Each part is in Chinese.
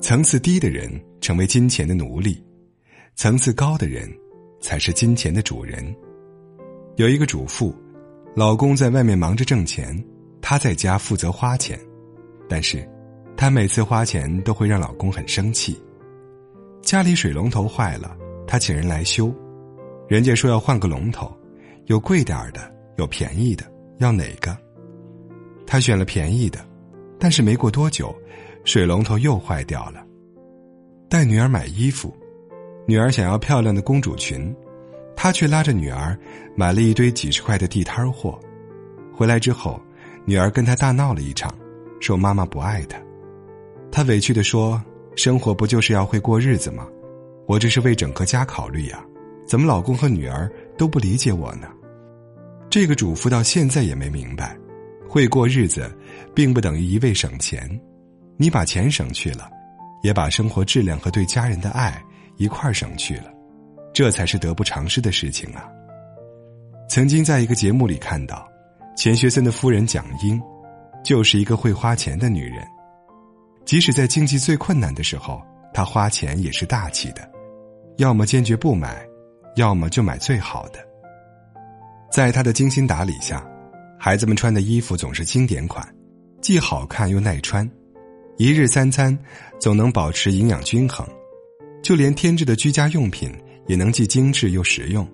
层次低的人成为金钱的奴隶，层次高的人才是金钱的主人。有一个主妇，老公在外面忙着挣钱，她在家负责花钱，但是，她每次花钱都会让老公很生气。家里水龙头坏了，她请人来修，人家说要换个龙头，有贵点儿的，有便宜的，要哪个？她选了便宜的，但是没过多久，水龙头又坏掉了。带女儿买衣服，女儿想要漂亮的公主裙。他却拉着女儿买了一堆几十块的地摊货，回来之后，女儿跟他大闹了一场，说妈妈不爱他。他委屈的说：“生活不就是要会过日子吗？我这是为整个家考虑呀，怎么老公和女儿都不理解我呢？”这个主妇到现在也没明白，会过日子，并不等于一味省钱，你把钱省去了，也把生活质量和对家人的爱一块儿省去了。这才是得不偿失的事情啊！曾经在一个节目里看到，钱学森的夫人蒋英，就是一个会花钱的女人。即使在经济最困难的时候，她花钱也是大气的，要么坚决不买，要么就买最好的。在她的精心打理下，孩子们穿的衣服总是经典款，既好看又耐穿，一日三餐总能保持营养均衡，就连添置的居家用品。也能既精致又实用，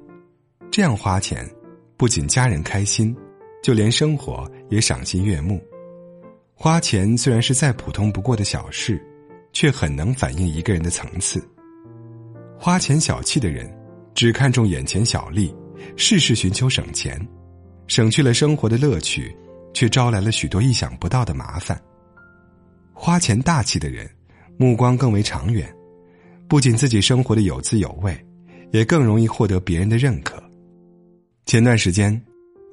这样花钱，不仅家人开心，就连生活也赏心悦目。花钱虽然是再普通不过的小事，却很能反映一个人的层次。花钱小气的人，只看重眼前小利，事事寻求省钱，省去了生活的乐趣，却招来了许多意想不到的麻烦。花钱大气的人，目光更为长远，不仅自己生活的有滋有味。也更容易获得别人的认可。前段时间，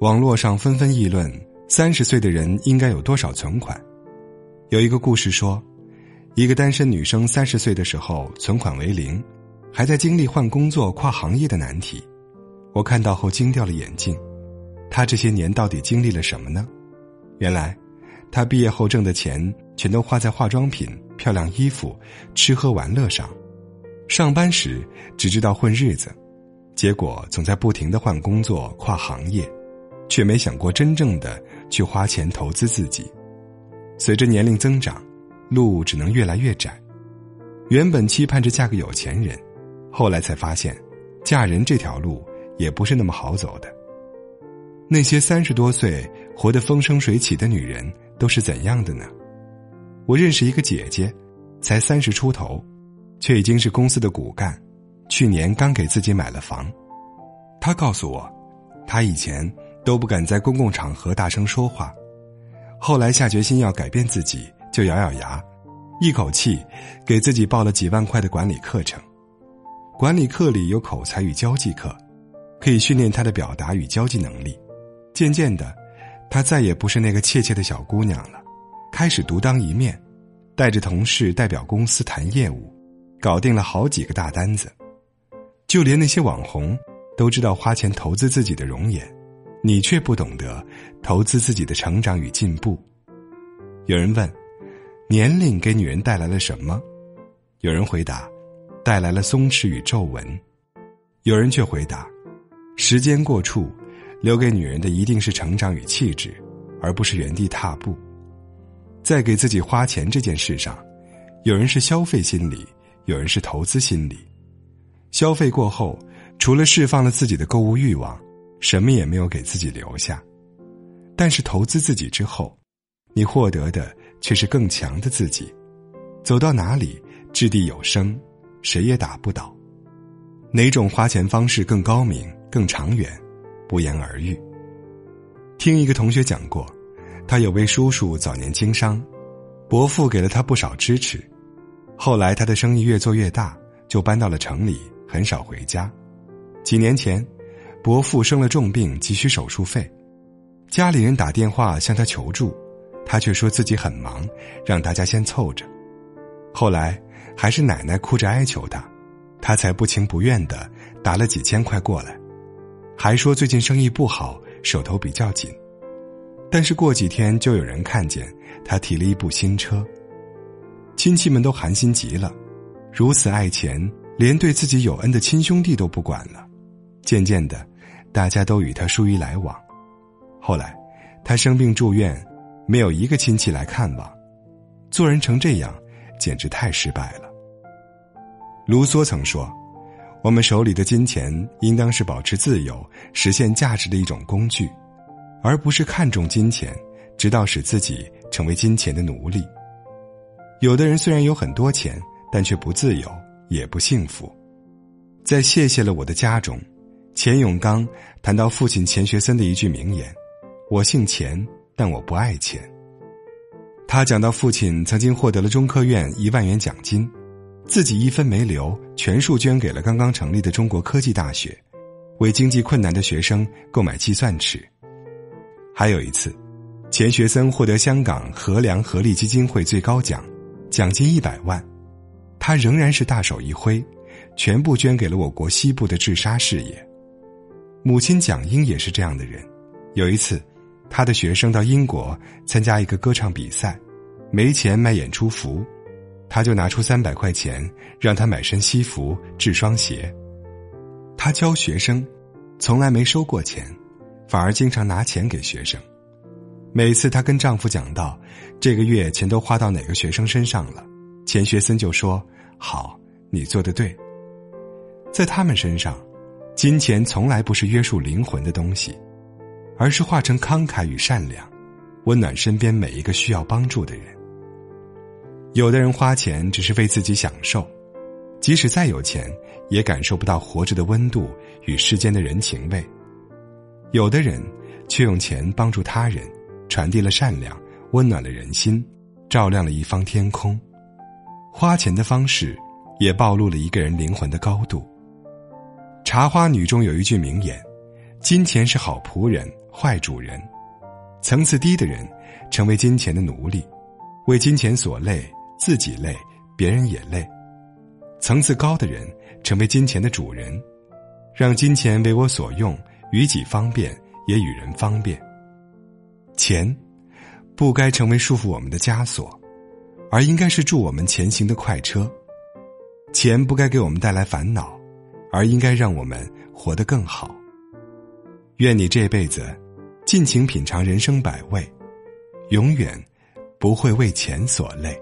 网络上纷纷议论三十岁的人应该有多少存款。有一个故事说，一个单身女生三十岁的时候存款为零，还在经历换工作、跨行业的难题。我看到后惊掉了眼镜。她这些年到底经历了什么呢？原来，她毕业后挣的钱全都花在化妆品、漂亮衣服、吃喝玩乐上。上班时只知道混日子，结果总在不停的换工作、跨行业，却没想过真正的去花钱投资自己。随着年龄增长，路只能越来越窄。原本期盼着嫁个有钱人，后来才发现，嫁人这条路也不是那么好走的。那些三十多岁活得风生水起的女人都是怎样的呢？我认识一个姐姐，才三十出头。却已经是公司的骨干，去年刚给自己买了房。她告诉我，她以前都不敢在公共场合大声说话，后来下决心要改变自己，就咬咬牙，一口气给自己报了几万块的管理课程。管理课里有口才与交际课，可以训练她的表达与交际能力。渐渐的，她再也不是那个怯怯的小姑娘了，开始独当一面，带着同事代表公司谈业务。搞定了好几个大单子，就连那些网红都知道花钱投资自己的容颜，你却不懂得投资自己的成长与进步。有人问：年龄给女人带来了什么？有人回答：带来了松弛与皱纹。有人却回答：时间过处，留给女人的一定是成长与气质，而不是原地踏步。在给自己花钱这件事上，有人是消费心理。有人是投资心理，消费过后，除了释放了自己的购物欲望，什么也没有给自己留下。但是投资自己之后，你获得的却是更强的自己，走到哪里掷地有声，谁也打不倒。哪种花钱方式更高明、更长远，不言而喻。听一个同学讲过，他有位叔叔早年经商，伯父给了他不少支持。后来，他的生意越做越大，就搬到了城里，很少回家。几年前，伯父生了重病，急需手术费，家里人打电话向他求助，他却说自己很忙，让大家先凑着。后来，还是奶奶哭着哀求他，他才不情不愿的打了几千块过来，还说最近生意不好，手头比较紧。但是过几天，就有人看见他提了一部新车。亲戚们都寒心极了，如此爱钱，连对自己有恩的亲兄弟都不管了。渐渐的，大家都与他疏于来往。后来，他生病住院，没有一个亲戚来看望。做人成这样，简直太失败了。卢梭曾说：“我们手里的金钱，应当是保持自由、实现价值的一种工具，而不是看重金钱，直到使自己成为金钱的奴隶。”有的人虽然有很多钱，但却不自由，也不幸福。在《谢谢了我的家》中，钱永刚谈到父亲钱学森的一句名言：“我姓钱，但我不爱钱。”他讲到父亲曾经获得了中科院一万元奖金，自己一分没留，全数捐给了刚刚成立的中国科技大学，为经济困难的学生购买计算尺。还有一次，钱学森获得香港合良合力基金会最高奖，奖金一百万，他仍然是大手一挥，全部捐给了我国西部的治沙事业。母亲蒋英也是这样的人，有一次。他的学生到英国参加一个歌唱比赛，没钱买演出服，他就拿出三百块钱让他买身西服、制双鞋。他教学生，从来没收过钱，反而经常拿钱给学生。每次她跟丈夫讲到这个月钱都花到哪个学生身上了，钱学森就说：“好，你做的对。”在他们身上，金钱从来不是约束灵魂的东西。而是化成慷慨与善良，温暖身边每一个需要帮助的人。有的人花钱只是为自己享受，即使再有钱，也感受不到活着的温度与世间的人情味。有的人却用钱帮助他人，传递了善良，温暖了人心，照亮了一方天空。花钱的方式，也暴露了一个人灵魂的高度。《茶花女》中有一句名言：“金钱是好仆人。”坏主人，层次低的人成为金钱的奴隶，为金钱所累，自己累，别人也累；层次高的人成为金钱的主人，让金钱为我所用，与己方便，也与人方便。钱不该成为束缚我们的枷锁，而应该是助我们前行的快车。钱不该给我们带来烦恼，而应该让我们活得更好。愿你这辈子。尽情品尝人生百味，永远不会为钱所累。